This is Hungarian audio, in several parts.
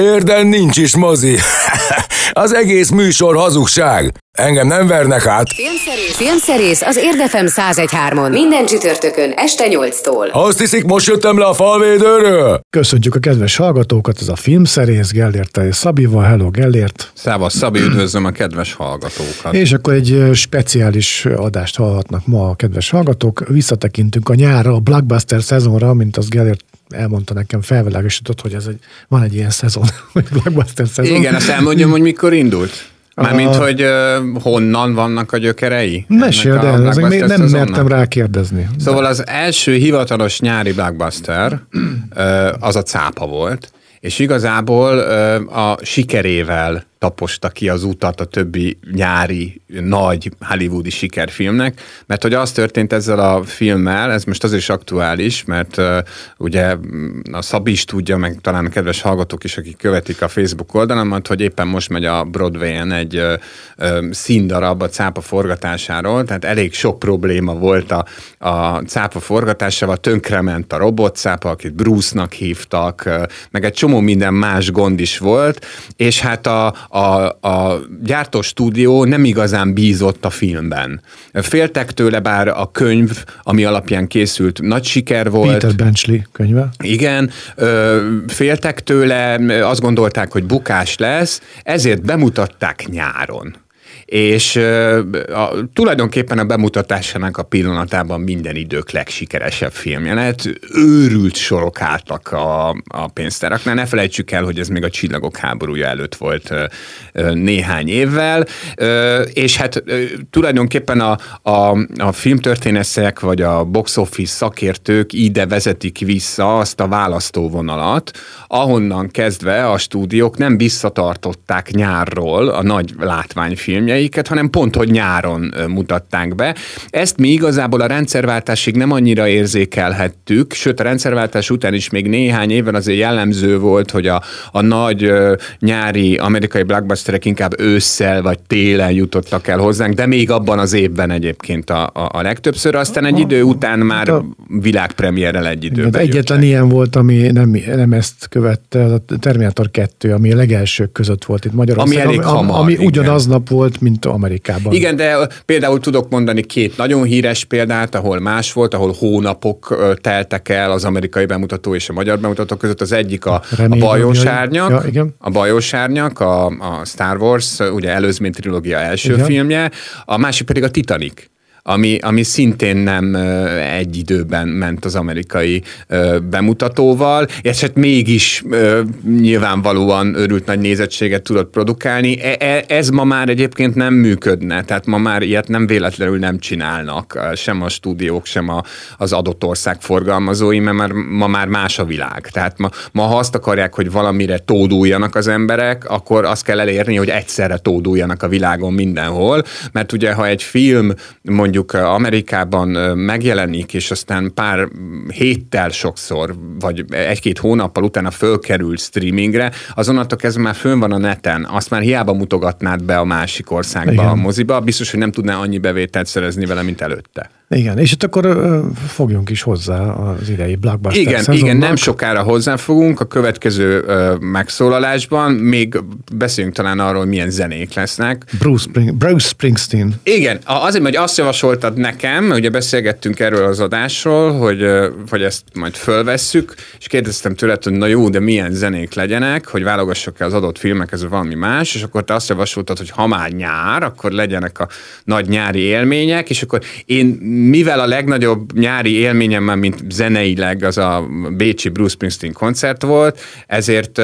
Érden nincs is mozi. Az egész műsor hazugság. Engem nem vernek át. Filmszerész, Filmszerész az Érdefem 1013-on. Minden csütörtökön este 8-tól. Azt hiszik, most jöttem le a falvédőről? Köszöntjük a kedves hallgatókat, ez a Filmszerész Gellért és Szabival. Hello Gellért. Szávasz Szabi, üdvözlöm a kedves hallgatókat. És akkor egy speciális adást hallhatnak ma a kedves hallgatók. Visszatekintünk a nyárra, a blockbuster szezonra, mint az Gellért elmondta nekem, felvilágosított, hogy ez egy, van egy ilyen szezon, hogy blockbuster szezon. Igen, azt elmondjam, hogy mikor indult? Mármint, A- hogy uh, honnan vannak a gyökerei? Meséld el, ezek még nem szezonnak? mertem rákérdezni. Szóval az első hivatalos nyári blockbuster az a cápa volt, és igazából a sikerével taposta ki az utat a többi nyári, nagy hollywoodi sikerfilmnek, mert hogy az történt ezzel a filmmel, ez most azért is aktuális, mert uh, ugye a Szabi is tudja, meg talán a kedves hallgatók is, akik követik a Facebook oldalamat, hogy éppen most megy a Broadway-en egy uh, uh, színdarab a cápa forgatásáról, tehát elég sok probléma volt a, a cápa forgatásával, tönkrement a robotcápa, akit Bruce-nak hívtak, uh, meg egy csomó minden más gond is volt, és hát a, a, a gyártóstúdió nem igazán bízott a filmben. Féltek tőle, bár a könyv, ami alapján készült, nagy siker volt. Peter Benchley könyve. Igen, féltek tőle, azt gondolták, hogy bukás lesz, ezért bemutatták nyáron. És a, tulajdonképpen a bemutatásának a pillanatában minden idők legsikeresebb filmje lett. Őrült sorok álltak a, a pénztáraknál. Ne felejtsük el, hogy ez még a Csillagok háborúja előtt volt néhány évvel, és hát tulajdonképpen a, a, a filmtörténészek vagy a box office szakértők ide vezetik vissza azt a választóvonalat, ahonnan kezdve a stúdiók nem visszatartották nyárról a nagy látványfilmjeiket, hanem pont, hogy nyáron mutatták be. Ezt mi igazából a rendszerváltásig nem annyira érzékelhettük, sőt a rendszerváltás után is még néhány évben azért jellemző volt, hogy a, a nagy nyári amerikai blockbusterek inkább ősszel vagy télen jutottak el hozzánk, de még abban az évben egyébként a, a, a legtöbbször, aztán egy idő után már a- világpremierrel egy időben egyetlen jöttek. ilyen volt, ami nem, nem ezt követte, a Terminator 2, ami a legelsők között volt itt Magyarországon. Ami elég hamar, Ami ugyanaznap volt, mint Amerikában. Igen, de például tudok mondani két nagyon híres példát, ahol más volt, ahol hónapok teltek el az amerikai bemutató és a magyar bemutató között. Az egyik a, a Remény bajós Rogjai. árnyak, Ja, igen. a bajós árnyak, a, a Star Wars, ugye előzmény trilógia első Igen. filmje, a másik pedig a Titanic ami, ami szintén nem egy időben ment az amerikai bemutatóval, és hát mégis nyilvánvalóan örült nagy nézettséget tudott produkálni. E, e, ez ma már egyébként nem működne, tehát ma már ilyet nem véletlenül nem csinálnak, sem a stúdiók, sem a, az adott ország forgalmazói, mert már, ma már más a világ. Tehát ma, ma ha azt akarják, hogy valamire tóduljanak az emberek, akkor azt kell elérni, hogy egyszerre tóduljanak a világon mindenhol, mert ugye ha egy film mondjuk Amerikában ö, megjelenik, és aztán pár héttel sokszor, vagy egy-két hónappal utána fölkerül streamingre, azonnantól kezdve már fönn van a neten, azt már hiába mutogatnád be a másik országba, Igen. a moziba, biztos, hogy nem tudná annyi bevételt szerezni vele, mint előtte. Igen, és itt akkor fogjunk is hozzá az idei blockbuster Igen, szezonnak. igen, nem sokára hozzáfogunk a következő ö, megszólalásban, még beszéljünk talán arról, hogy milyen zenék lesznek. Bruce, Spring, Bruce Springsteen. Igen, azért, hogy azt javasoltad nekem, ugye beszélgettünk erről az adásról, hogy, hogy ezt majd fölvesszük, és kérdeztem tőled, hogy na jó, de milyen zenék legyenek, hogy válogassak-e az adott filmekhez valami más, és akkor te azt javasoltad, hogy ha már nyár, akkor legyenek a nagy nyári élmények, és akkor én, mivel a legnagyobb nyári élményem már, mint zeneileg, az a Bécsi Bruce Springsteen koncert volt, ezért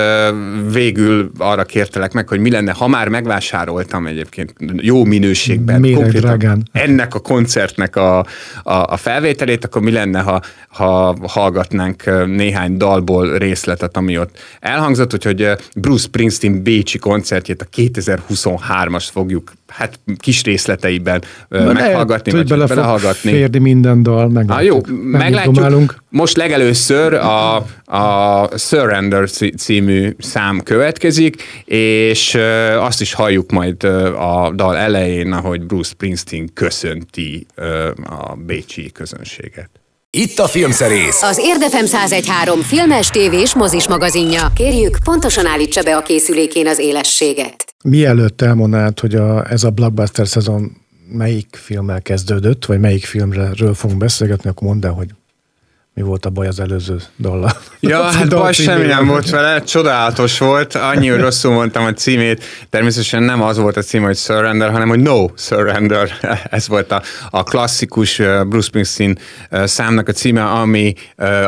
végül arra kértelek meg, hogy mi lenne, ha már megvásároltam egyébként jó minőségben, konkrétan drágán. ennek a koncertnek a, a, a felvételét, akkor mi lenne, ha, ha hallgatnánk néhány dalból részletet, ami ott elhangzott, úgyhogy Bruce Springsteen Bécsi koncertjét, a 2023-as fogjuk hát kis részleteiben ö, meghallgatni, vagy bele fog belehallgatni. Férni minden dal, meg Ah, jó, meglátjuk. domálunk. Most legelőször a, a Surrender cí- című szám következik, és azt is halljuk majd a dal elején, ahogy Bruce Springsteen köszönti a bécsi közönséget. Itt a Filmszerész. Az Érdefem 1013 filmes, tévés, mozis magazinja. Kérjük, pontosan állítsa be a készülékén az élességet. Mielőtt elmondanád, hogy a, ez a blockbuster szezon melyik filmmel kezdődött, vagy melyik filmről fogunk beszélgetni, akkor mondd el, hogy mi volt a baj az előző dallal. Ja, hát baj semmi nem volt vele, csodálatos volt, annyi, hogy rosszul mondtam a címét, természetesen nem az volt a cím, hogy Surrender, hanem hogy No Surrender, ez volt a, a klasszikus Bruce Springsteen számnak a címe, ami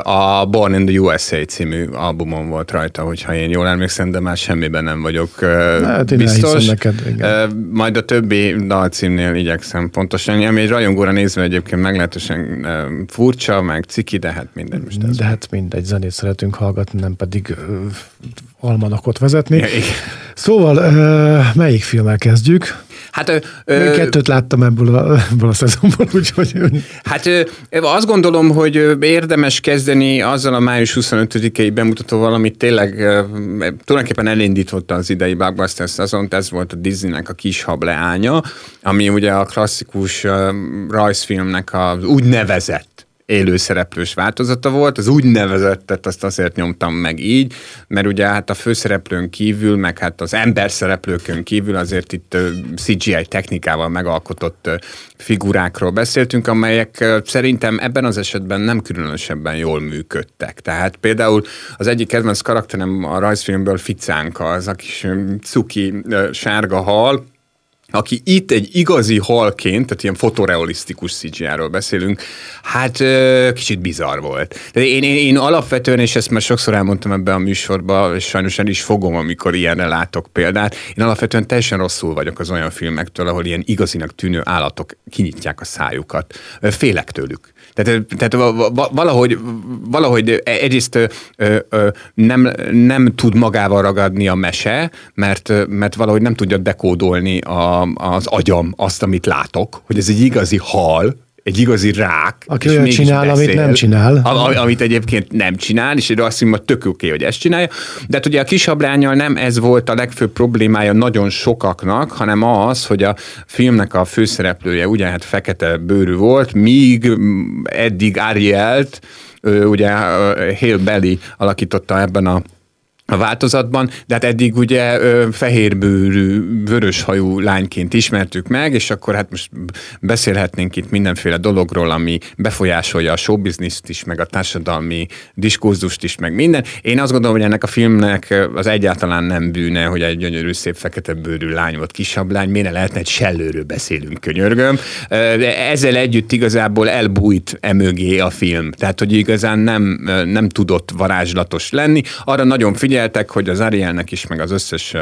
a Born in the USA című albumon volt rajta, hogyha én jól emlékszem, de már semmiben nem vagyok hát, biztos. Neked, igen. Majd a többi dalcímnél igyekszem pontosan, ami egy rajongóra nézve egyébként meglehetősen furcsa, meg ciki, de hát mindegy most ez. De hát mindegy, zenét szeretünk hallgatni, nem pedig ö, almanakot vezetni. Ja, igen. Szóval, ö, melyik filmmel kezdjük? Hát, ö, Még kettőt láttam ebből a, ebből a szezonból, úgyhogy... Hát ö, azt gondolom, hogy érdemes kezdeni azzal a május 25-i bemutatóval, amit tényleg ö, tulajdonképpen elindította az idei blockbuster szezont, ez volt a Disneynek a kis hableánya, ami ugye a klasszikus ö, rajzfilmnek az úgynevezett élőszereplős változata volt, az úgynevezettet azt azért nyomtam meg így, mert ugye hát a főszereplőn kívül, meg hát az ember szereplőkön kívül azért itt CGI technikával megalkotott figurákról beszéltünk, amelyek szerintem ebben az esetben nem különösebben jól működtek. Tehát például az egyik kedvenc karakterem a rajzfilmből Ficánka, az a kis cuki sárga hal, aki itt egy igazi halként, tehát ilyen fotorealisztikus CGI-ról beszélünk, hát kicsit bizarr volt. De én, én, én alapvetően, és ezt már sokszor elmondtam ebben a műsorban, és sajnos el is fogom, amikor ilyenre látok példát, én alapvetően teljesen rosszul vagyok az olyan filmektől, ahol ilyen igazinak tűnő állatok kinyitják a szájukat. Félek tőlük. Tehát, tehát valahogy, valahogy egyrészt nem, nem tud magával ragadni a mese, mert, mert valahogy nem tudja dekódolni a, az agyam azt, amit látok, hogy ez egy igazi hal, egy igazi rák. Aki olyan csinál, beszél, amit nem csinál. A, amit egyébként nem csinál, és azt mondom, tök oké, hogy ezt csinálja. De hát ugye a kisabrányal nem ez volt a legfőbb problémája nagyon sokaknak, hanem az, hogy a filmnek a főszereplője ugye hát fekete bőrű volt, míg eddig Arielt, ugye Hale Belly alakította ebben a a változatban, de hát eddig ugye fehérbőrű, vöröshajú lányként ismertük meg, és akkor hát most beszélhetnénk itt mindenféle dologról, ami befolyásolja a showbizniszt is, meg a társadalmi diskurzust is, meg minden. Én azt gondolom, hogy ennek a filmnek az egyáltalán nem bűne, hogy egy gyönyörű, szép fekete bőrű lány volt, kisabb lány, miért lehetne egy sellőről beszélünk, könyörgöm. Ezzel együtt igazából elbújt emögé a film, tehát hogy igazán nem, nem tudott varázslatos lenni. Arra nagyon figyel figyeltek, hogy az Arielnek is, meg az összes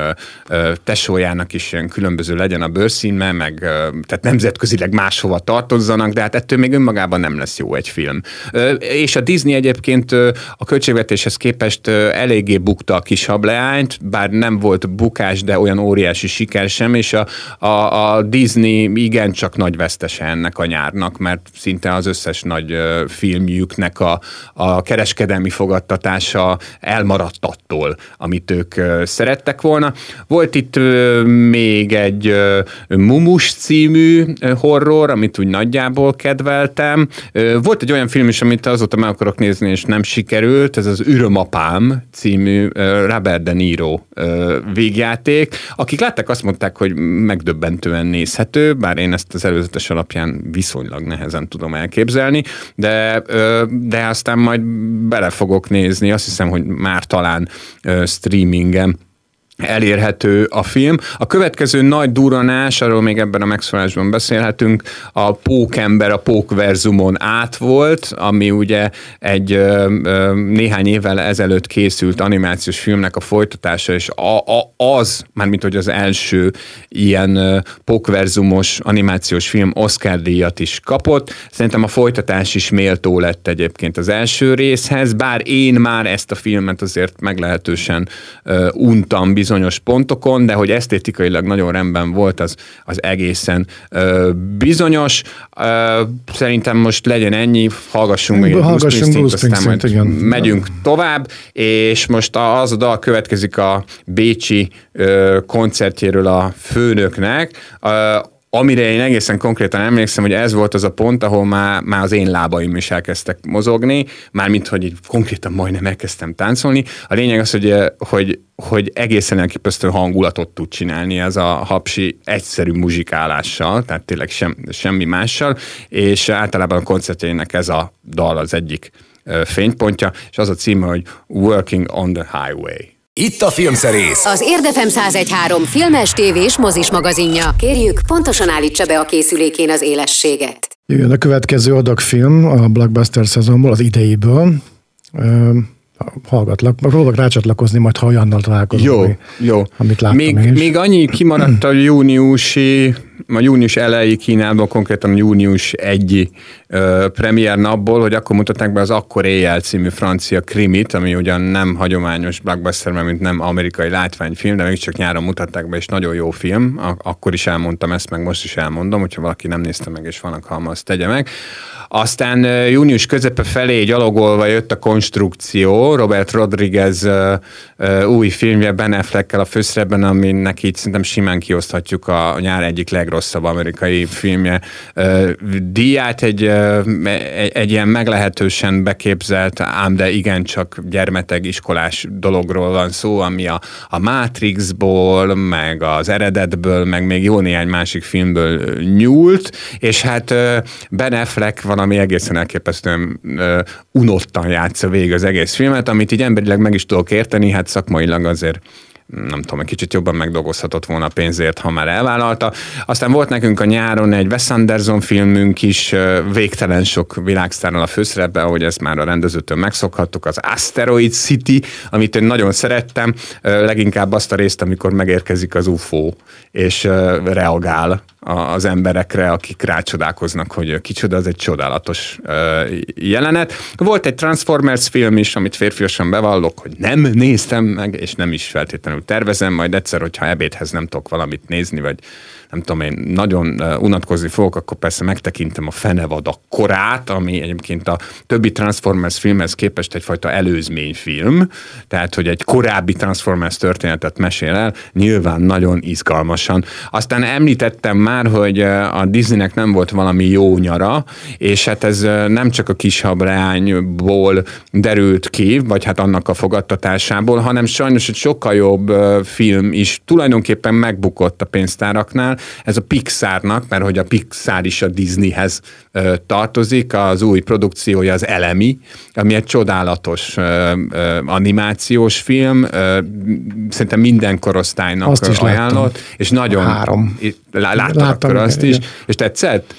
tesójának is ilyen különböző legyen a bőrszínme, meg tehát nemzetközileg máshova tartozzanak, de hát ettől még önmagában nem lesz jó egy film. És a Disney egyébként a költségvetéshez képest eléggé bukta a kis hableányt, bár nem volt bukás, de olyan óriási siker sem, és a, a, a Disney igencsak nagy vesztese ennek a nyárnak, mert szinte az összes nagy filmjüknek a, a kereskedelmi fogadtatása elmaradt attól, abból, amit ők szerettek volna. Volt itt még egy Mumus című horror, amit úgy nagyjából kedveltem. Volt egy olyan film is, amit azóta meg akarok nézni, és nem sikerült, ez az Ürömapám című Robert De Niro végjáték. Akik látták, azt mondták, hogy megdöbbentően nézhető, bár én ezt az előzetes alapján viszonylag nehezen tudom elképzelni, de, de aztán majd bele fogok nézni, azt hiszem, hogy már talán streamingen elérhető a film. A következő nagy duranás, arról még ebben a megszólásban beszélhetünk, a Pókember a Pókverzumon át volt, ami ugye egy néhány évvel ezelőtt készült animációs filmnek a folytatása, és a, a, az, mármint hogy az első ilyen Pókverzumos animációs film Oscar díjat is kapott. Szerintem a folytatás is méltó lett egyébként az első részhez, bár én már ezt a filmet azért meglehetősen untam bizonyos pontokon, de hogy esztétikailag nagyon rendben volt, az, az egészen ö, bizonyos. Ö, szerintem most legyen ennyi, hallgassunk még hallgassunk Bruce aztán majd igen. megyünk tovább, és most az a dal következik a Bécsi ö, koncertjéről a főnöknek, ö, amire én egészen konkrétan emlékszem, hogy ez volt az a pont, ahol már, már az én lábaim is elkezdtek mozogni, mármint, hogy így konkrétan majdnem elkezdtem táncolni. A lényeg az, hogy, hogy, hogy egészen elképesztő hangulatot tud csinálni ez a hapsi egyszerű muzsikálással, tehát tényleg sem, semmi mással, és általában a koncertjének ez a dal az egyik fénypontja, és az a címe, hogy Working on the Highway. Itt a Filmszerész. Az Érdefem 1013 filmes, tévés, mozis magazinja. Kérjük, pontosan állítsa be a készülékén az élességet. Jön a következő adag film a Blockbuster szezonból, az idejéből. hallgatlak, próbálok rácsatlakozni, majd ha olyannal találkozom, jó, ami, jó. amit láttam még, én is. még annyi kimaradt a júniusi a június elejé Kínában, konkrétan június 1 uh, premier napból, hogy akkor mutatták be az Akkor éjjel című francia krimit, ami ugyan nem hagyományos blockbuster, mint nem amerikai látványfilm, de még csak nyáron mutatták be, és nagyon jó film. Akkor is elmondtam ezt, meg most is elmondom, hogyha valaki nem nézte meg, és vannak halma, azt tegye meg. Aztán június közepe felé gyalogolva jött a konstrukció, Robert Rodriguez új filmje Ben Affleckkel a főszerepben, aminek így szerintem simán kioszthatjuk a nyár egyik legrosszabb amerikai filmje díját. Egy, egy, ilyen meglehetősen beképzelt, ám de igencsak gyermeteg iskolás dologról van szó, ami a, a Matrixból, meg az eredetből, meg még jó néhány másik filmből nyúlt, és hát Ben Affleck valami egészen elképesztően unottan játsza végig az egész filmet, amit így emberileg meg is tudok érteni, hát szakmailag azért nem tudom, egy kicsit jobban megdolgozhatott volna pénzért, ha már elvállalta. Aztán volt nekünk a nyáron egy Wes Anderson filmünk is, végtelen sok világsztárnal a főszerepben, ahogy ezt már a rendezőtől megszokhattuk, az Asteroid City, amit én nagyon szerettem, leginkább azt a részt, amikor megérkezik az UFO, és reagál az emberekre, akik rácsodálkoznak, hogy kicsoda, az egy csodálatos jelenet. Volt egy Transformers film is, amit férfiasan bevallok, hogy nem néztem meg, és nem is feltétlenül tervezem, majd egyszer, hogyha ebédhez nem tudok valamit nézni, vagy nem tudom én, nagyon unatkozni fogok, akkor persze megtekintem a Fenevada korát, ami egyébként a többi Transformers filmhez képest egyfajta előzményfilm, tehát hogy egy korábbi Transformers történetet mesél el, nyilván nagyon izgalmasan. Aztán említettem már, hogy a Disneynek nem volt valami jó nyara, és hát ez nem csak a kis habreányból derült ki, vagy hát annak a fogadtatásából, hanem sajnos egy sokkal jobb film is tulajdonképpen megbukott a pénztáraknál, ez a Pixarnak, mert hogy a Pixar is a Disneyhez tartozik, az új produkciója az Elemi, ami egy csodálatos animációs film, szerintem minden korosztálynak azt is ajánlott, láttam. és nagyon... Három. Láttad akkor azt is, és tetszett?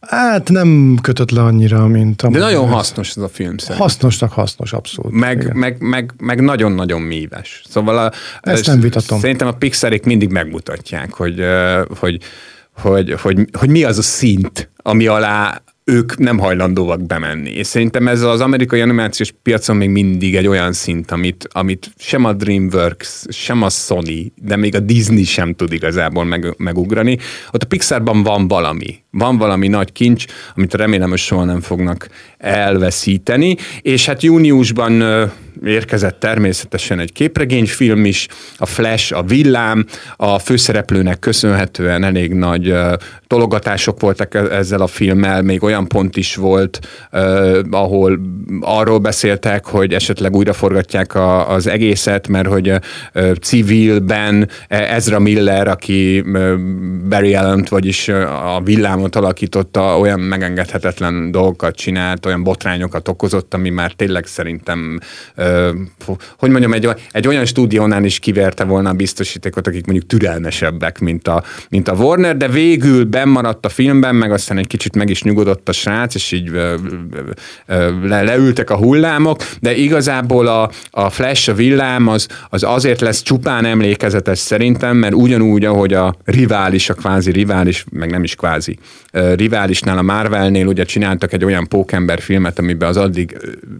Hát nem kötött le annyira, mint a... De nagyon hasznos ez a film szerintem. Hasznosnak hasznos, abszolút. Meg, meg, meg, meg nagyon-nagyon míves. Szóval a, Ezt nem vitatom. Szerintem a Pixarék mindig megmutatják, hogy, hogy, hogy, hogy, hogy mi az a szint, ami alá ők nem hajlandóak bemenni. És szerintem ez az amerikai animációs piacon még mindig egy olyan szint, amit, amit sem a DreamWorks, sem a Sony, de még a Disney sem tud igazából meg, megugrani. Ott a Pixarban van valami. Van valami nagy kincs, amit remélem, hogy soha nem fognak elveszíteni. És hát júniusban érkezett természetesen egy képregényfilm is, a Flash, a villám, a főszereplőnek köszönhetően elég nagy tologatások voltak e-, ezzel a filmmel, még olyan pont is volt, ahol arról beszéltek, hogy esetleg újraforgatják az egészet, mert hogy civilben Ezra Miller, aki Barry allen vagyis a villámot alakította, olyan megengedhetetlen dolgokat csinált, olyan botrányokat okozott, ami már tényleg szerintem uh, hogy mondjam, egy, egy olyan stúdiónál is kiverte volna a biztosítékot, akik mondjuk türelmesebbek, mint a, mint a Warner, de végül bennmaradt a filmben, meg aztán egy kicsit meg is nyugodott a srác, és így le, leültek a hullámok, de igazából a, a Flash, a villám az, az azért lesz csupán emlékezetes szerintem, mert ugyanúgy, ahogy a rivális, a kvázi rivális, meg nem is kvázi, riválisnál, a Marvelnél ugye csináltak egy olyan pókember filmet, amiben az addig,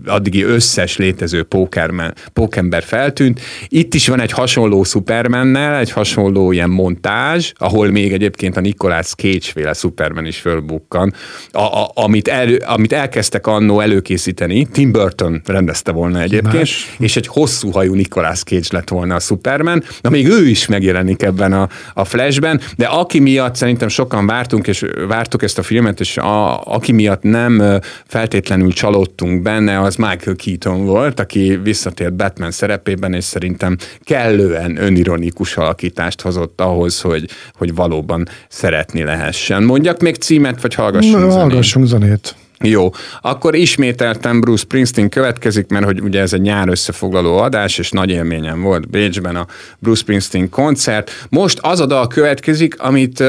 addigi összes létező pókermen, pókember feltűnt. Itt is van egy hasonló Supermannel, egy hasonló ilyen montázs, ahol még egyébként a Nicolas Cage féle Superman is fölbukkan, a, a, amit, el, amit elkezdtek annó előkészíteni, Tim Burton rendezte volna egyébként, Más. és egy hosszú hajú Nicolas Cage lett volna a Superman, na még ő is megjelenik ebben a, a flashben, de aki miatt szerintem sokan vártunk, és vártuk ezt a filmet, és a, aki miatt nem feltétlenül csalódtunk benne, az Michael Keaton volt, aki visszatért Batman szerepében, és szerintem kellően önironikus alakítást hozott ahhoz, hogy, hogy valóban szeretni lehessen. Mondjak még címet, vagy hallgassunk Na, zenét? Hallgassunk zenét. Jó, akkor ismételtem Bruce Springsteen következik, mert hogy ugye ez egy nyár összefoglaló adás, és nagy élményem volt Bécsben a Bruce Springsteen koncert. Most az a dal következik, amit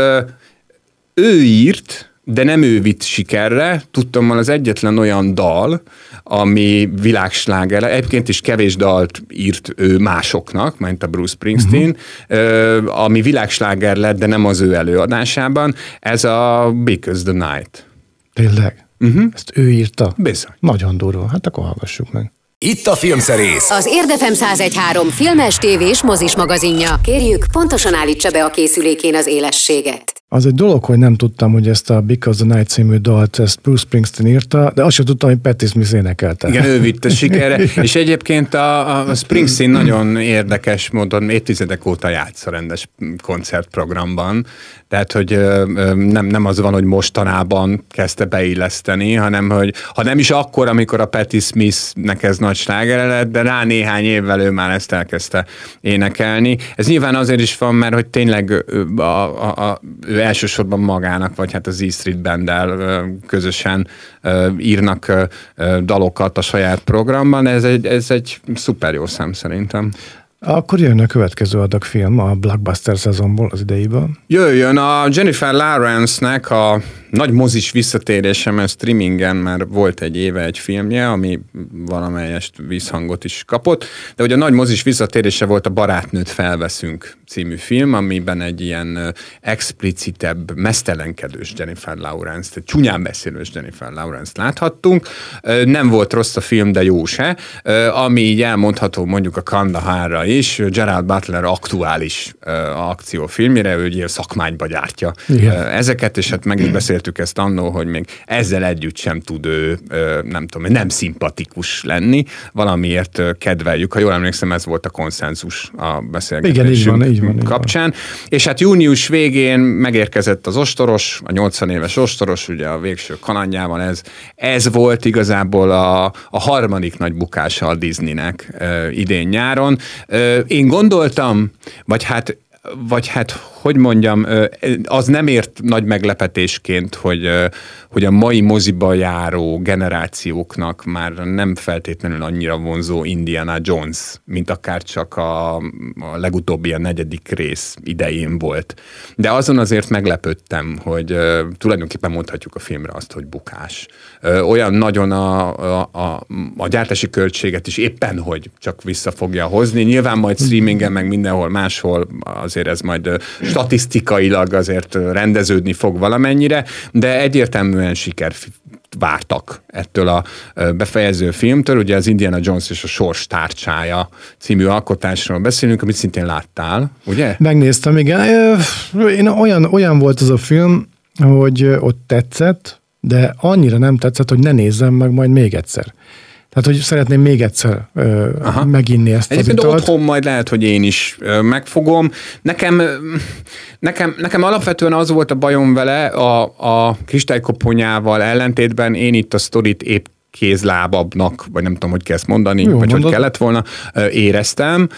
ő írt, de nem ő vitt sikerre. Tudtam, az egyetlen olyan dal, ami világsláger, egyébként is kevés dalt írt ő másoknak, mint a Bruce Springsteen, uh-huh. ami világsláger lett, de nem az ő előadásában. Ez a Because the Night. Tényleg? Uh-huh. Ezt ő írta? Bizony. Nagyon durva. Hát akkor hallgassuk meg. Itt a Filmszerész. Az Érdefem 1013 filmes, tévés, mozis magazinja. Kérjük, pontosan állítsa be a készülékén az élességet. Az egy dolog, hogy nem tudtam, hogy ezt a Because the Night című dalt ezt Bruce Springsteen írta, de azt sem tudtam, hogy Patti Smith énekelte. Igen, ő vitte sikerre, és egyébként a, a Springsteen nagyon érdekes módon évtizedek óta játsz a rendes koncertprogramban, tehát, hogy nem, nem az van, hogy mostanában kezdte beilleszteni, hanem, hogy ha nem is akkor, amikor a Patti Smithnek ez nagy slágere lett, de rá néhány évvel ő már ezt elkezdte énekelni. Ez nyilván azért is van, mert hogy tényleg a, a, a, ő elsősorban magának, vagy hát az E Street band közösen írnak dalokat a saját programban. Ez egy, ez egy szuper jó szám szerintem. Akkor jön a következő adag film a blockbuster szezonból az idejéből. Jöjjön a Jennifer Lawrence-nek a nagy mozis visszatérése, mert streamingen már volt egy éve egy filmje, ami valamelyest visszhangot is kapott, de hogy a nagy mozis visszatérése volt a Barátnőt felveszünk című film, amiben egy ilyen explicitebb, mesztelenkedős Jennifer Lawrence, tehát csúnyán beszélős Jennifer Lawrence láthattunk. Nem volt rossz a film, de jó se. Ami így elmondható mondjuk a Kandahára is, Gerald Butler aktuális akciófilmére, ő ugye szakmányba gyártja Igen. ezeket, és hát megint beszél beszéltük ezt annó, hogy még ezzel együtt sem tud ő, nem tudom, nem szimpatikus lenni, valamiért kedveljük. Ha jól emlékszem, ez volt a konszenzus a beszélgetésünk Igen, így van, így van, kapcsán. Így van. És hát június végén megérkezett az ostoros, a 80 éves ostoros, ugye a végső kalandjával ez, ez volt igazából a, a harmadik nagy bukása a Disneynek idén nyáron. Én gondoltam, vagy hát vagy hát, hogy mondjam, az nem ért nagy meglepetésként, hogy, hogy a mai moziba járó generációknak már nem feltétlenül annyira vonzó Indiana Jones, mint akár csak a, a legutóbbi a negyedik rész idején volt. De azon azért meglepődtem, hogy tulajdonképpen mondhatjuk a filmre azt, hogy bukás. Olyan nagyon a, a, a, a gyártási költséget is éppen, hogy csak vissza fogja hozni. Nyilván majd streamingen, meg mindenhol máshol azért ez majd statisztikailag azért rendeződni fog valamennyire, de egyértelműen siker vártak ettől a befejező filmtől. Ugye az Indiana Jones és a Sors tárcsája című alkotásról beszélünk, amit szintén láttál, ugye? Megnéztem, igen. Én olyan, olyan volt az a film, hogy ott tetszett, de annyira nem tetszett, hogy ne nézzem meg majd még egyszer. Tehát, hogy szeretném még egyszer ö, Aha. meginni ezt Egyébként az italt. otthon majd lehet, hogy én is ö, megfogom. Nekem, nekem, nekem alapvetően az volt a bajom vele, a, a kristálykoponyával ellentétben én itt a sztorit épp kézlábabbnak, vagy nem tudom, hogy kell ezt mondani, Jó, vagy mondod. hogy kellett volna, éreztem.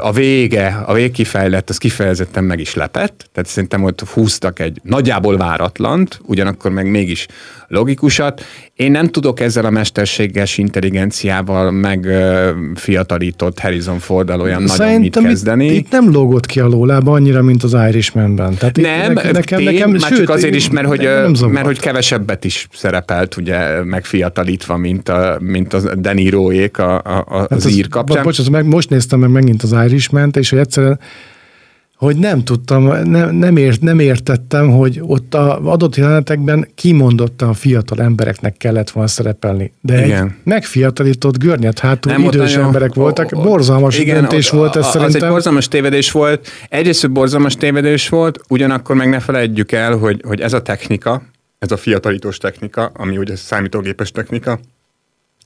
A vége, a végkifejlett, az kifejezetten meg is lepett, tehát szerintem ott húztak egy nagyjából váratlant, ugyanakkor meg mégis logikusat. Én nem tudok ezzel a mesterséges intelligenciával megfiatalított Harrison Forddal olyan nagyon mit kezdeni. Itt, itt nem lógott ki a lólába annyira, mint az Irishmanben. Tehát nem, nekem, nekem, nekem, már sőt, csak azért is, mert hogy, mert hogy kevesebbet is szerepelt, ugye megfiatalítva, mint a, mint a Deniroék a, a, a, hát az, az ír kapcsán. Bocs, meg most néztem meg megint az Irishman-t, és hogy egyszerűen hogy nem tudtam, nem, nem, ért, nem értettem, hogy ott a adott jelenetekben kimondottan fiatal embereknek kellett volna szerepelni. De igen. egy megfiatalított görnyet hátul nem idős nagyon, emberek voltak, o, o, borzalmas igen, döntés volt ez a, szerintem. Az egy borzalmas tévedés volt, egyrészt borzalmas tévedés volt, ugyanakkor meg ne felejtjük el, hogy, hogy ez a technika, ez a fiatalítós technika, ami ugye számítógépes technika,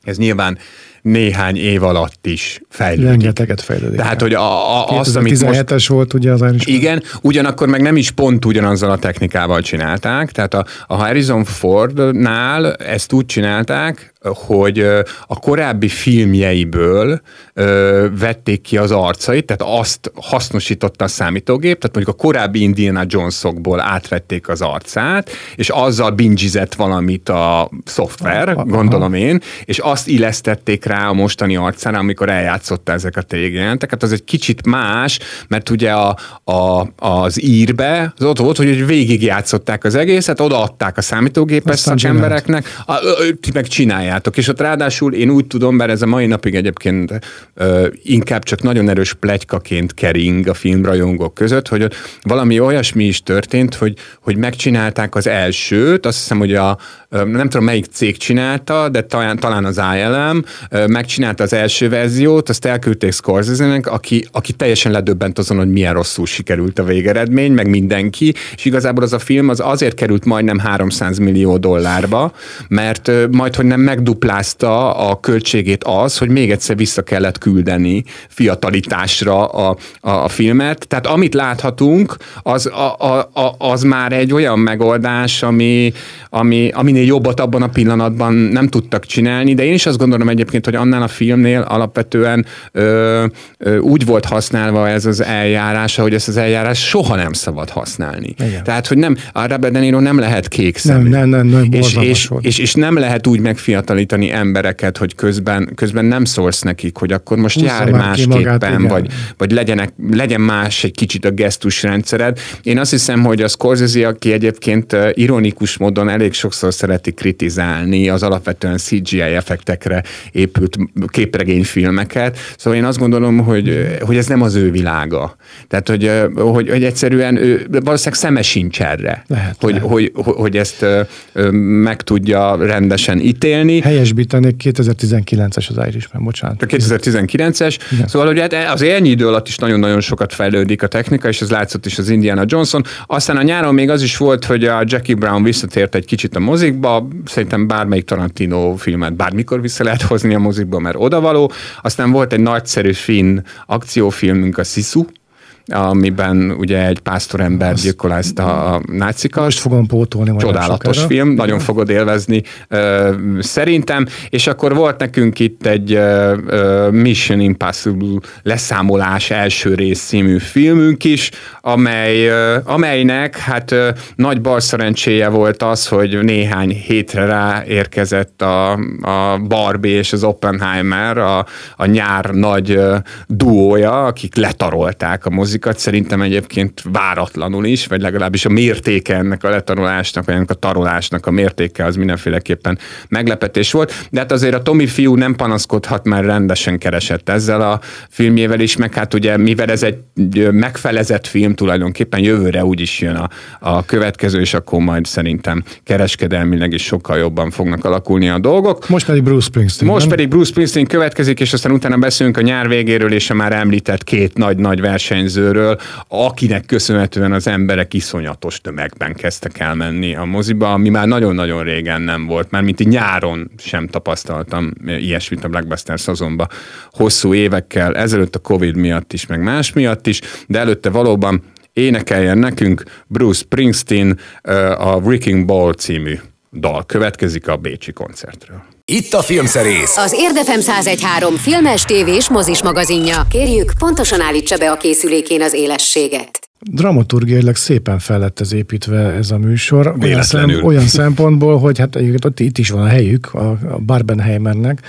ez nyilván néhány év alatt is fejlődik. Rengeteget fejlődik. Tehát, hogy a, a, azt, amit most... volt ugye az Irish Igen, ugyanakkor meg nem is pont ugyanazzal a technikával csinálták. Tehát a, a Harrison Fordnál ezt úgy csinálták, hogy a korábbi filmjeiből ö, vették ki az arcait, tehát azt hasznosította a számítógép, tehát mondjuk a korábbi Indiana Jonesokból átvették az arcát, és azzal bingizett valamit a szoftver, Aha. gondolom én, és azt illesztették rá a mostani arcára, amikor eljátszotta ezeket a jégjelenteket. Az egy kicsit más, mert ugye a, a, az írbe az ott volt, hogy végigjátszották az egészet, odaadták a számítógépes szakembereknek, ti meg csináljátok, és ott ráadásul én úgy tudom, bár ez a mai napig egyébként ö, inkább csak nagyon erős plegykaként kering a filmrajongók között, hogy valami olyasmi is történt, hogy, hogy megcsinálták az elsőt, azt hiszem, hogy a, nem tudom melyik cég csinálta, de talán, talán az ILM megcsinálta az első verziót, azt elküldték Scorsese-nek, aki, aki teljesen ledöbbent azon, hogy milyen rosszul sikerült a végeredmény, meg mindenki, és igazából az a film az azért került majdnem 300 millió dollárba, mert majd, hogy nem megduplázta a költségét az, hogy még egyszer vissza kellett küldeni fiatalitásra a, a, a filmet. Tehát amit láthatunk, az, a, a, a, az már egy olyan megoldás, ami, ami, ami ennél jobbat abban a pillanatban nem tudtak csinálni, de én is azt gondolom egyébként, hogy annál a filmnél alapvetően ö, ö, úgy volt használva ez az eljárás, hogy ezt az eljárás soha nem szabad használni. Igen. Tehát, hogy nem, a Robert De Niro nem lehet kék szemű. Nem, nem, nem, nem és, és, és, és, nem lehet úgy megfiatalítani embereket, hogy közben, közben nem szólsz nekik, hogy akkor most Húszza járj másképpen, magát, vagy, vagy legyenek, legyen más egy kicsit a gesztusrendszered. Én azt hiszem, hogy a Scorsese, aki egyébként ironikus módon elég sokszor szeret szereti kritizálni az alapvetően CGI effektekre épült képregényfilmeket. Szóval én azt gondolom, hogy, hogy ez nem az ő világa. Tehát, hogy, hogy, hogy egyszerűen ő valószínűleg szeme sincs erre. Lehet, hogy, lehet. Hogy, hogy, hogy ezt meg tudja rendesen ítélni. Helyesbítenék 2019-es az Irishman, bocsánat. A 2019-es. Igen. Szóval ugye hát az ennyi idő alatt is nagyon-nagyon sokat fejlődik a technika, és ez látszott is az Indiana Johnson. Aztán a nyáron még az is volt, hogy a Jackie Brown visszatért egy kicsit a mozik, mozikba, szerintem bármelyik Tarantino filmet bármikor vissza lehet hozni a mozikba, mert odavaló. Aztán volt egy nagyszerű finn akciófilmünk, a Sisu, amiben ugye egy pásztorember gyilkolázta a nácikat. Most fogom pótolni. Csodálatos sokára. film, nagyon fogod élvezni szerintem, és akkor volt nekünk itt egy Mission Impossible leszámolás első rész című filmünk is, amely, amelynek hát nagy bal szerencséje volt az, hogy néhány hétre rá érkezett a, a Barbie és az Oppenheimer, a, a nyár nagy duója, akik letarolták a mozi mozikat, szerintem egyébként váratlanul is, vagy legalábbis a mértéke ennek a letanulásnak, vagy ennek a tarolásnak a mértéke az mindenféleképpen meglepetés volt, de hát azért a Tomi fiú nem panaszkodhat, mert rendesen keresett ezzel a filmjével is, meg hát ugye mivel ez egy megfelezett film tulajdonképpen jövőre úgy is jön a, a következő, és akkor majd szerintem kereskedelmileg is sokkal jobban fognak alakulni a dolgok. Most pedig Bruce Springsteen. Most nem? pedig Bruce Springsteen következik, és aztán utána beszélünk a nyár végéről, és a már említett két nagy-nagy versenyző rendezőről, akinek köszönhetően az emberek iszonyatos tömegben kezdtek elmenni a moziba, ami már nagyon-nagyon régen nem volt, már mint nyáron sem tapasztaltam ilyesmit a Blackbuster szezonban hosszú évekkel, ezelőtt a Covid miatt is, meg más miatt is, de előtte valóban énekeljen nekünk Bruce Springsteen a Wrecking Ball című dal következik a Bécsi koncertről. Itt a Filmszerész. Az Érdefem 1013 filmes, tévés, mozis magazinja. Kérjük, pontosan állítsa be a készülékén az élességet. Dramaturgiailag szépen fel lett ez építve ez a műsor. Olyan, szem, olyan szempontból, hogy hát ott itt is van a helyük, a, a Barbenheimernek.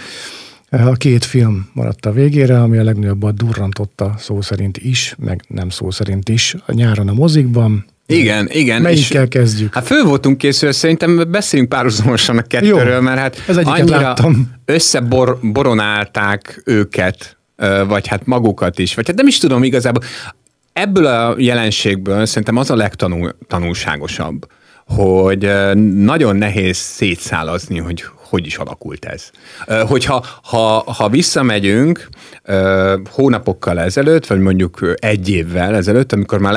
A két film maradt a végére, ami a legnagyobbat durrantotta szó szerint is, meg nem szó szerint is. A nyáron a mozikban, igen, igen. Melyikkel és, kezdjük? Hát föl voltunk készülve, szerintem beszéljünk párhuzamosan a kettőről, Jó, mert hát ez annyira láttam. összeboronálták őket, vagy hát magukat is, vagy hát nem is tudom igazából. ebből a jelenségből szerintem az a legtanulságosabb, hogy nagyon nehéz szétszálazni, hogy hogy is alakult ez. Hogyha ha, ha visszamegyünk hónapokkal ezelőtt, vagy mondjuk egy évvel ezelőtt, amikor már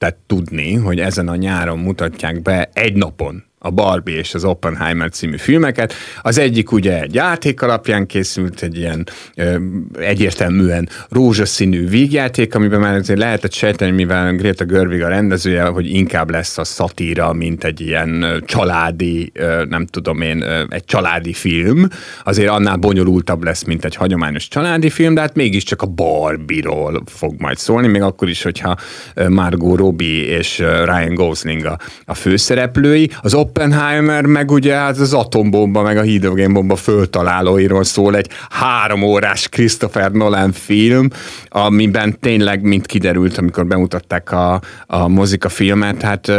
lehetett tudni, hogy ezen a nyáron mutatják be egy napon a Barbie és az Oppenheimer című filmeket. Az egyik ugye egy játék alapján készült, egy ilyen ö, egyértelműen rózsaszínű vígjáték, amiben már azért lehetett sejteni, mivel Greta Görvig a rendezője, hogy inkább lesz a szatíra, mint egy ilyen családi, ö, nem tudom én, ö, egy családi film. Azért annál bonyolultabb lesz, mint egy hagyományos családi film, de hát mégiscsak a Barbie-ról fog majd szólni, még akkor is, hogyha Margot Robbie és Ryan Gosling a, a főszereplői. Az Oppenheimer, meg ugye hát az atombomba, meg a hidrogénbomba föltalálóiról szól egy három órás Christopher Nolan film, amiben tényleg, mint kiderült, amikor bemutatták a, a mozika filmet, hát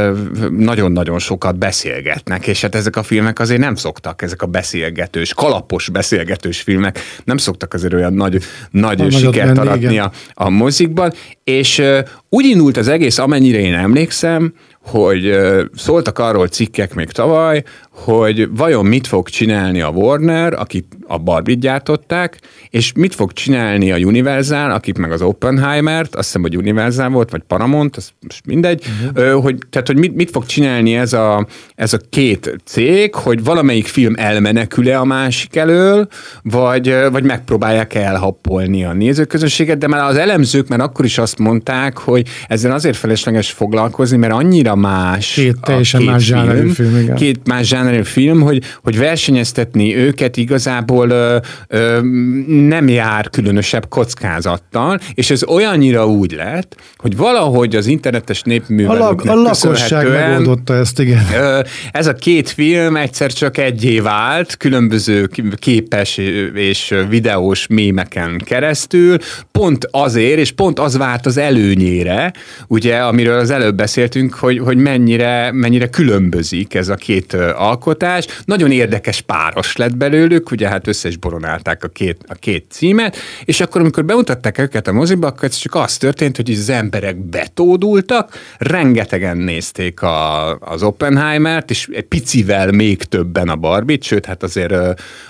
nagyon-nagyon sokat beszélgetnek, és hát ezek a filmek azért nem szoktak, ezek a beszélgetős, kalapos beszélgetős filmek nem szoktak azért olyan nagy, nagy sikert aratni a, a mozikban, és úgy indult az egész, amennyire én emlékszem, hogy szóltak arról cikkek még tavaly, hogy vajon mit fog csinálni a Warner, akik a Barbie gyártották, és mit fog csinálni a Universal, akik meg az Oppenheimer-t, azt hiszem, hogy Universal volt, vagy Paramount, az most mindegy, uh-huh. hogy, tehát, hogy mit, mit fog csinálni ez a, ez a két cég, hogy valamelyik film elmenekül-e a másik elől, vagy, vagy megpróbálják elhappolni a nézőközönséget, de már az elemzők már akkor is azt mondták, hogy ezzel azért felesleges foglalkozni, mert annyira más két teljesen más film, film igen. két más zsánerű film, hogy, hogy versenyeztetni őket igazából ö, ö, nem jár különösebb kockázattal, és ez olyannyira úgy lett, hogy valahogy az internetes népművelőknek A, lag, a lakosság megoldotta ezt, igen. Ö, ez a két film egyszer csak egyé vált, különböző képes és videós mémeken keresztül, pont azért, és pont az várt az előnyére, ugye, amiről az előbb beszéltünk, hogy, hogy mennyire, mennyire különbözik ez a két alkotás. Nagyon érdekes páros lett belőlük, ugye hát össze is boronálták a két, a két címet, és akkor, amikor bemutatták őket a moziba, akkor ez csak az történt, hogy az emberek betódultak, rengetegen nézték a, az Oppenheimert, és egy picivel még többen a Barbie-t, sőt, hát azért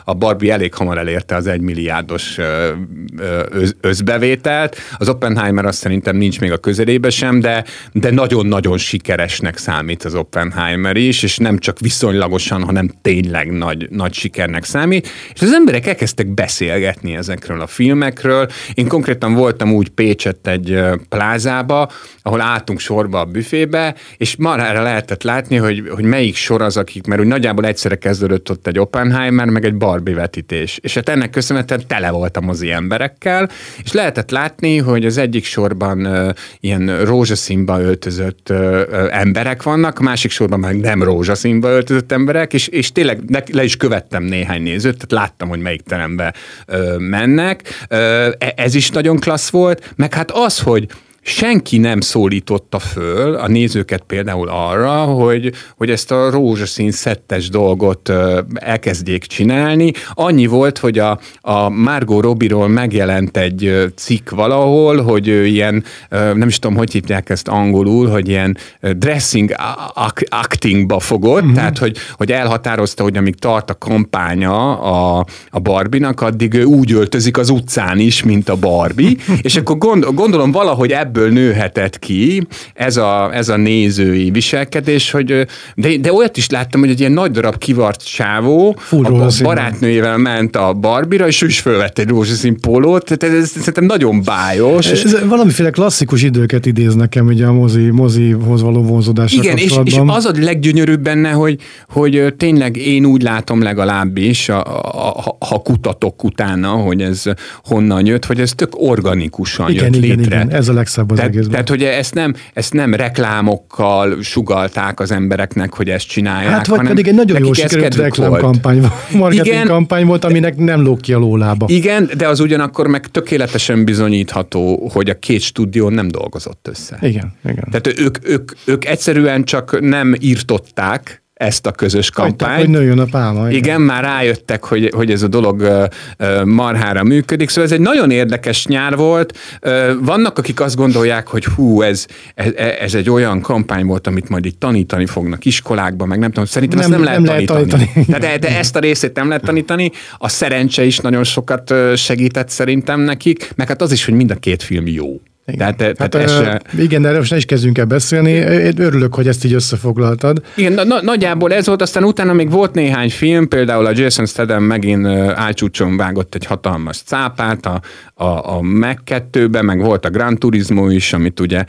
a Barbie elég hamar elérte az egymilliárdos özbevételt. Az Oppenheimer azt szerintem nincs még a közelébe sem, de, de nagyon-nagyon sikeresnek számít az Oppenheimer is, és nem csak viszonylagosan, hanem tényleg nagy, nagy sikernek számít. És az emberek elkezdtek beszélgetni ezekről a filmekről. Én konkrétan voltam úgy Pécsett egy plázába, ahol álltunk sorba a büfébe, és erre lehetett látni, hogy, hogy melyik sor az, akik, mert úgy nagyjából egyszerre kezdődött ott egy Oppenheimer, meg egy Barbie vetítés. És hát ennek köszönhetően tele voltam az emberekkel, és lehetett látni, hogy az egyik sorban ilyen rózsaszínba öltözött emberek vannak, a másik sorban meg nem rózsaszínba öltözött emberek, és, és tényleg le, le is követtem néhány nézőt, tehát láttam, hogy melyik terembe uh, mennek. Uh, ez is nagyon klassz volt, meg hát az, hogy senki nem szólította föl a nézőket például arra, hogy, hogy ezt a rózsaszín szettes dolgot elkezdjék csinálni. Annyi volt, hogy a, a Margot Robbie-ról megjelent egy cikk valahol, hogy ő ilyen, nem is tudom, hogy hívják ezt angolul, hogy ilyen dressing actingba fogott, uh-huh. tehát hogy, hogy elhatározta, hogy amíg tart a kampánya a, a Barbie-nak, addig ő úgy öltözik az utcán is, mint a Barbie, és akkor gond, gondolom valahogy ebből ebből nőhetett ki ez a, ez a nézői viselkedés, hogy de, de olyat is láttam, hogy egy ilyen nagy darab kivart csávó Fúró a barátnőjével ment a Barbira, és ő is fölvett egy rózsaszín pólót, tehát ez, ez szerintem nagyon bájos. Ez, ez valamiféle klasszikus időket idéz nekem ugye a mozi, mozihoz való vonzódás. Igen, és, és, az a leggyönyörűbb benne, hogy, hogy tényleg én úgy látom legalábbis, a, a, a, ha kutatok utána, hogy ez honnan jött, hogy ez tök organikusan igen, jött igen, létre. Igen, ez a legszebb az tehát, egészben. Tehát, hogy ezt nem, ezt nem reklámokkal sugalták az embereknek, hogy ezt csinálják. Hát vagy hanem pedig egy nagyon jó sikerült reklámkampány, marketing igen, kampány volt, aminek nem lóg ki a lólába. Igen, de az ugyanakkor meg tökéletesen bizonyítható, hogy a két stúdió nem dolgozott össze. Igen, igen. Tehát ők, ők, ők egyszerűen csak nem írtották ezt a közös Hagyták, kampányt. hogy nőjön a pálma. Igen, már rájöttek, hogy, hogy ez a dolog marhára működik. Szóval ez egy nagyon érdekes nyár volt. Vannak, akik azt gondolják, hogy hú, ez, ez, ez egy olyan kampány volt, amit majd itt tanítani fognak iskolákban, meg nem tudom, szerintem Nem- ezt nem, nem lehet lehet tanítani. tanítani. De, de, ezt a részét nem lehet tanítani. A szerencse is nagyon sokat segített szerintem nekik, meg hát az is, hogy mind a két film jó. Igen. Tehát, hát, tehát ez ö, se- igen, de erről most ne is kezdjünk el beszélni. Én Örülök, hogy ezt így összefoglaltad. Igen, na, na, nagyjából ez volt, aztán utána még volt néhány film, például a Jason Statham megint álcsúcson vágott egy hatalmas cápát a, a, a Meg 2-be, meg volt a Gran Turismo is, amit ugye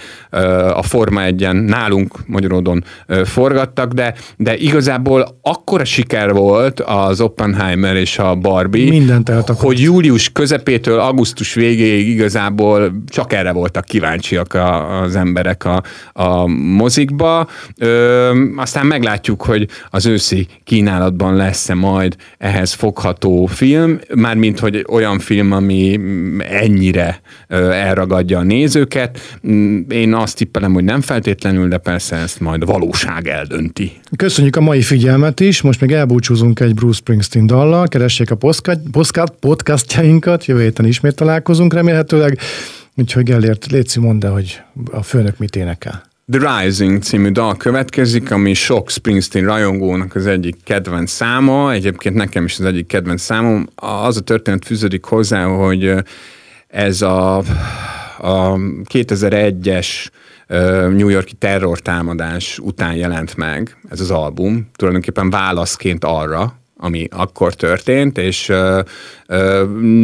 a Forma 1-en nálunk Magyarodon forgattak, de, de igazából akkora siker volt az Oppenheimer és a Barbie, Mindent hogy július közepétől augusztus végéig igazából csak erre voltak kíváncsiak a, az emberek a, a mozikba. Ö, aztán meglátjuk, hogy az őszi kínálatban lesz-e majd ehhez fogható film, mármint, hogy olyan film, ami ennyire elragadja a nézőket. Mm, Én azt tippelem, hogy nem feltétlenül, de persze ezt majd a valóság eldönti. Köszönjük a mai figyelmet is, most még elbúcsúzunk egy Bruce Springsteen dallal, keressék a podcast, podcast, podcastjainkat, jövő héten ismét találkozunk remélhetőleg, úgyhogy Gellért, Léci mondd hogy a főnök mit énekel. The Rising című dal következik, ami sok Springsteen rajongónak az egyik kedvenc száma, egyébként nekem is az egyik kedvenc számom. Az a történet fűződik hozzá, hogy ez a, a 2001-es ö, New Yorki terrortámadás után jelent meg ez az album, tulajdonképpen válaszként arra, ami akkor történt, és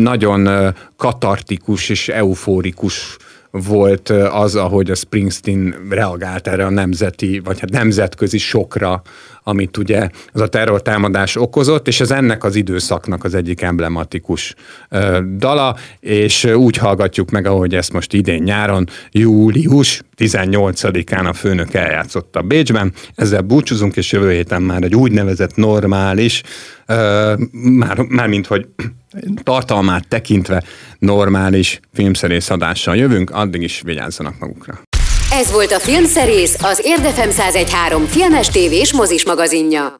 nagyon katartikus és eufórikus volt az, ahogy a Springsteen reagált erre a nemzeti, vagy hát nemzetközi sokra, amit ugye az a terrortámadás okozott, és ez ennek az időszaknak az egyik emblematikus dala, és úgy hallgatjuk meg, ahogy ezt most idén nyáron, július 18-án a főnök eljátszotta Bécsben. Ezzel búcsúzunk, és jövő héten már egy úgynevezett normális, már, már mint hogy tartalmát tekintve normális filmszerész adással jövünk, addig is vigyázzanak magukra. Ez volt a Filmszerész, az Érdefem 1013 filmes tévés mozis magazinja.